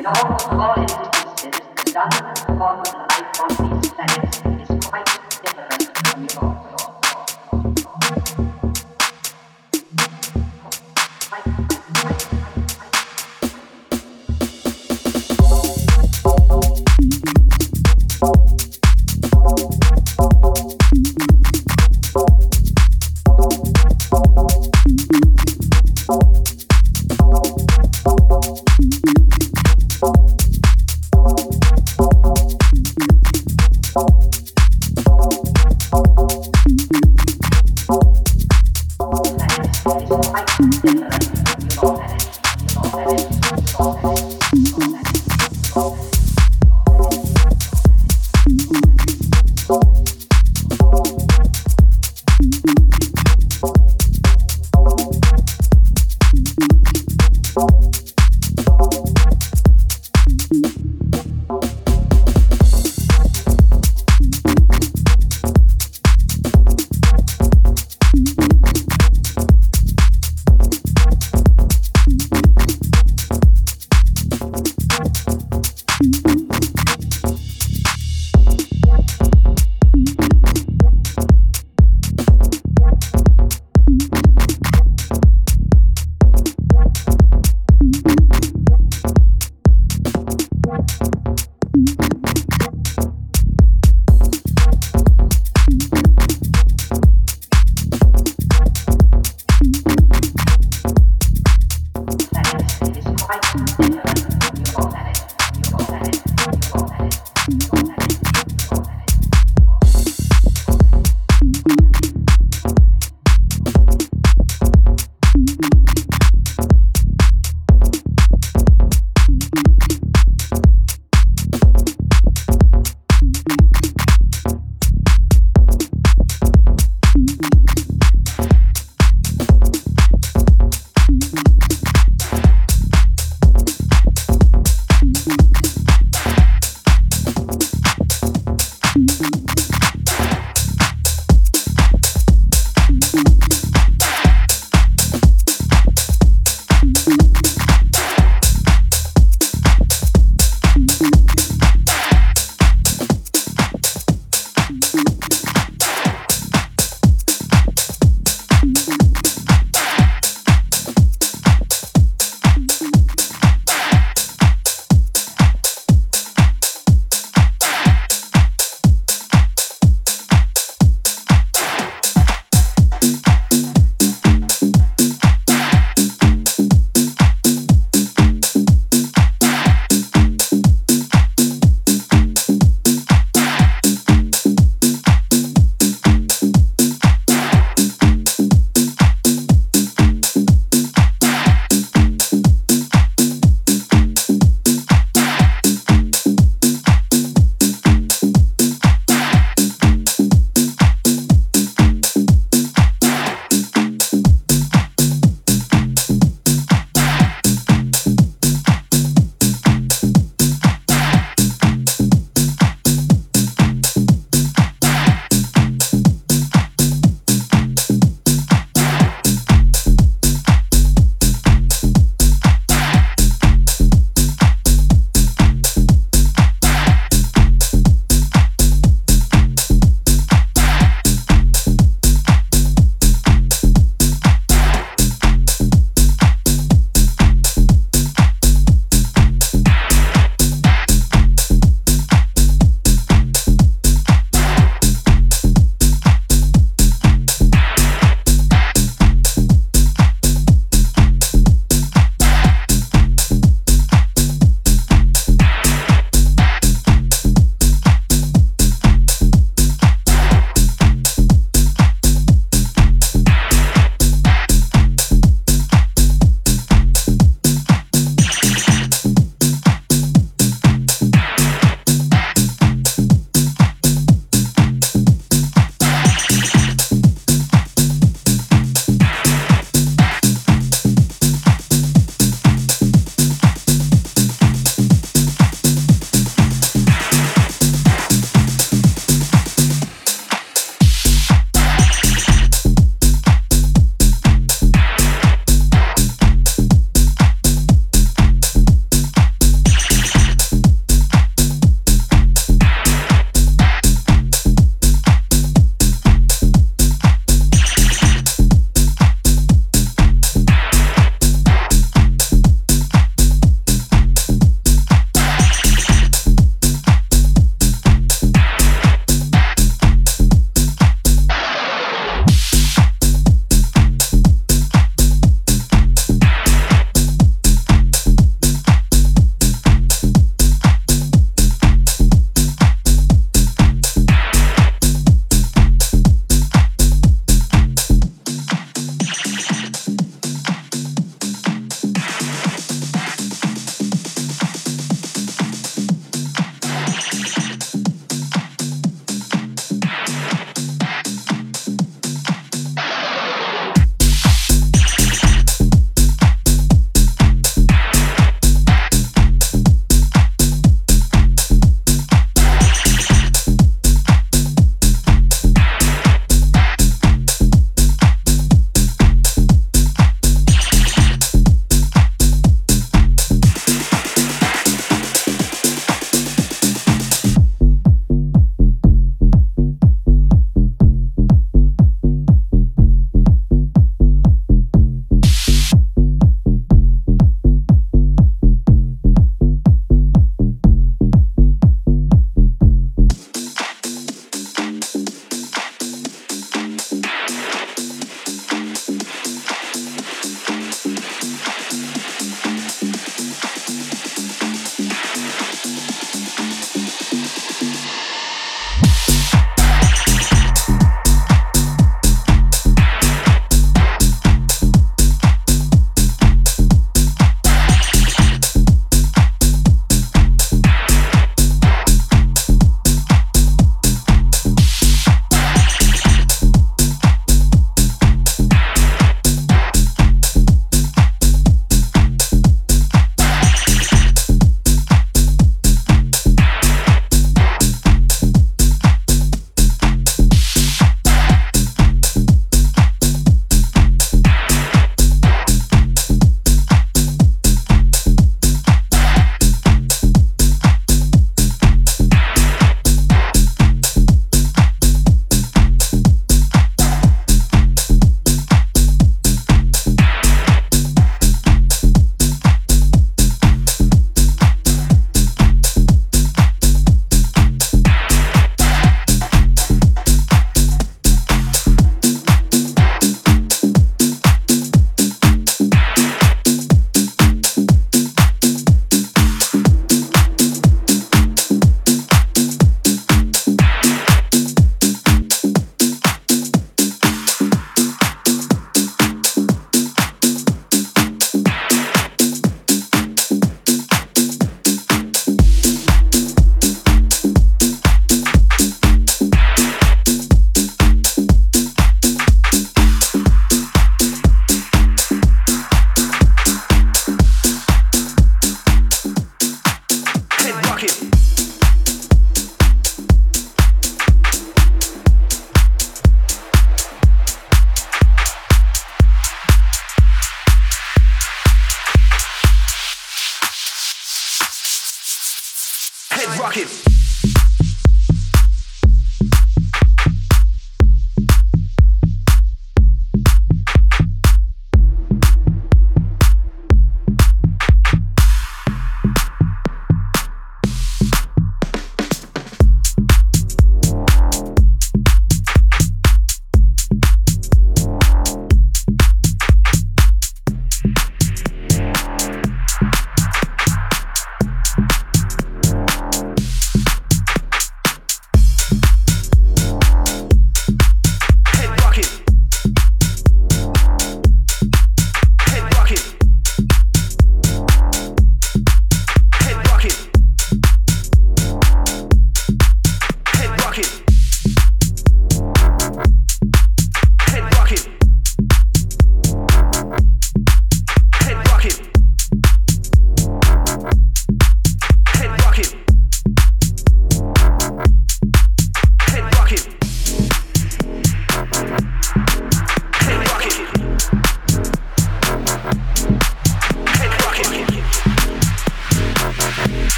It all, all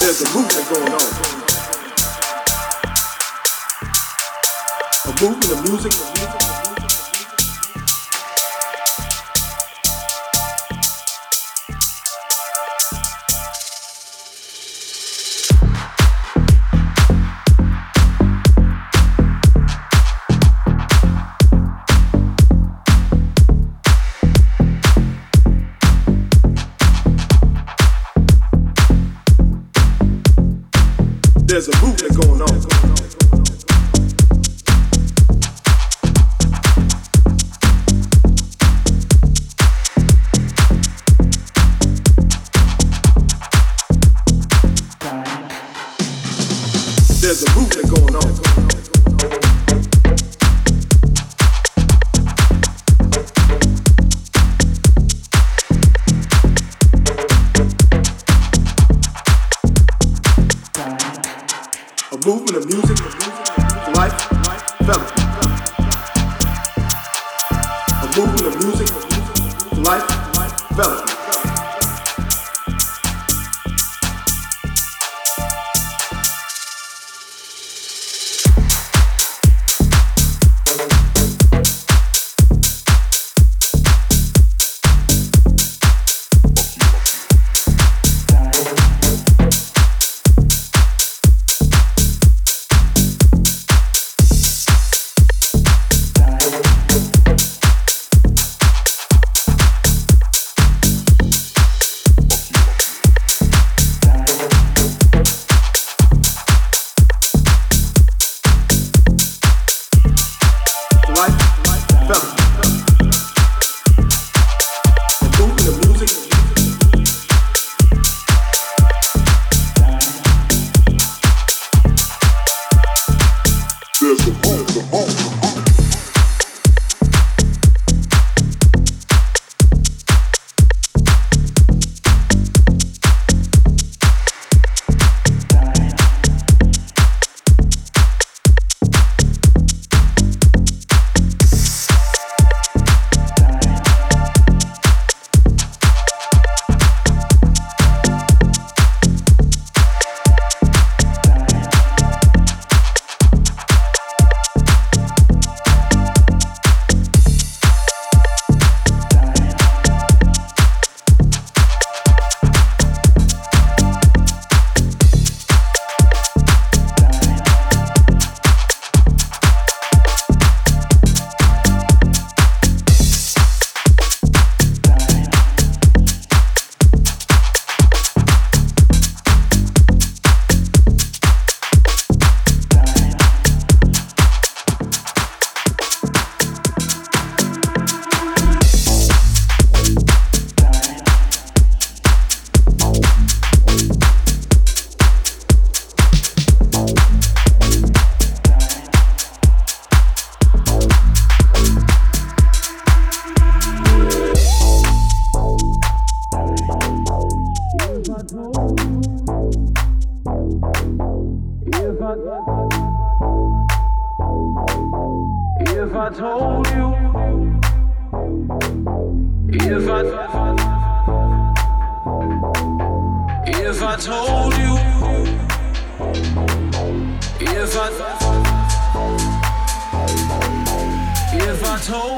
There's a movement going on. A movement of music. There's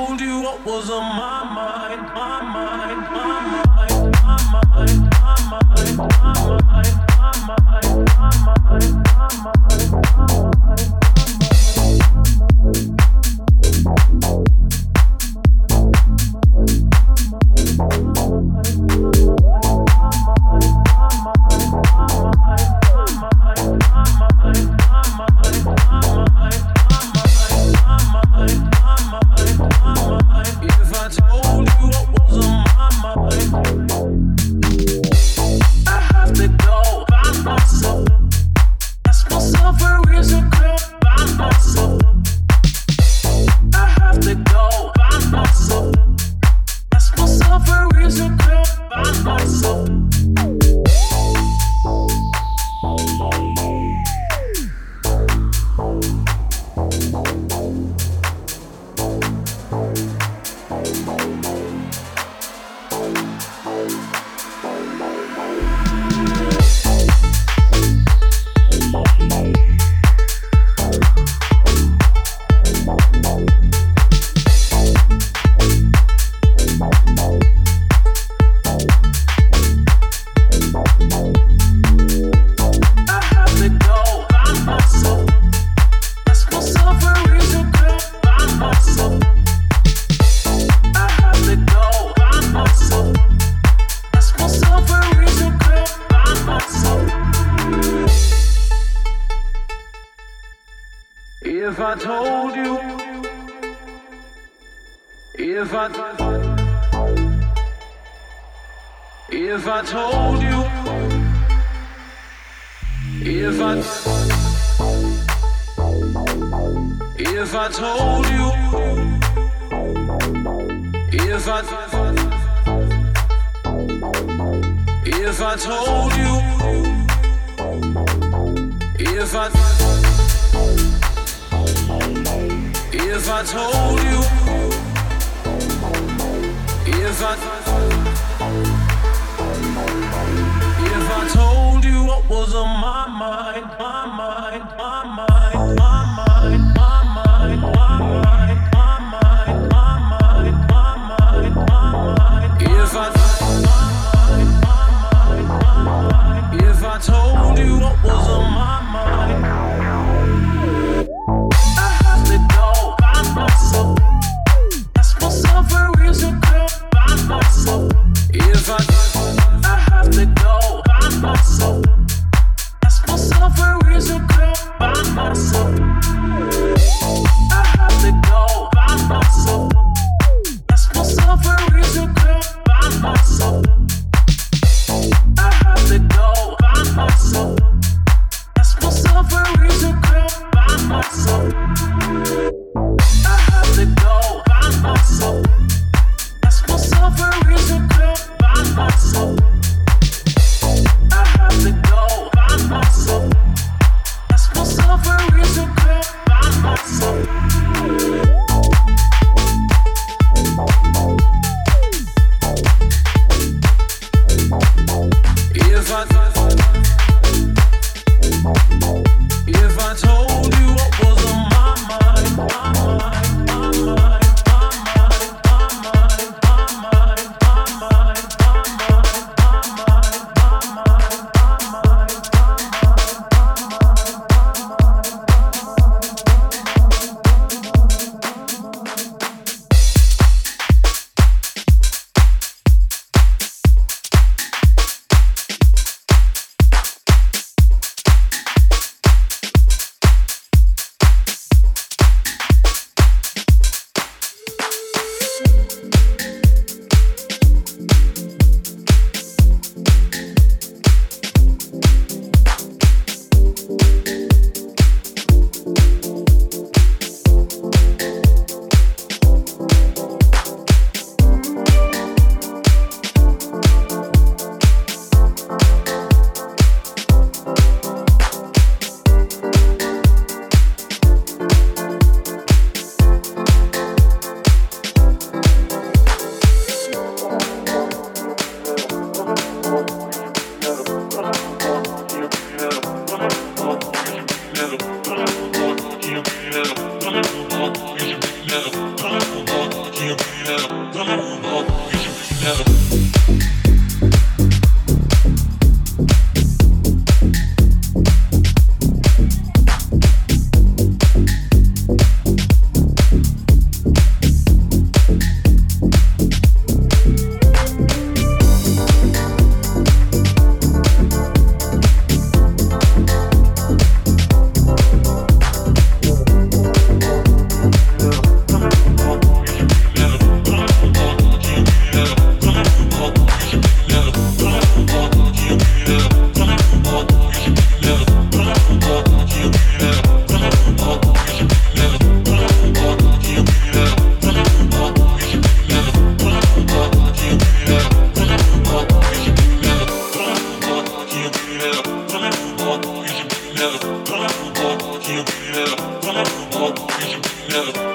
told you what was on my mind, my mind, my mind, my mind, my mind, my mind, my mind, my mind, my told you. If I if I told you if I if I told you if I if I told you what was on my mind. never, don't you be never, Come on, you won't you be never.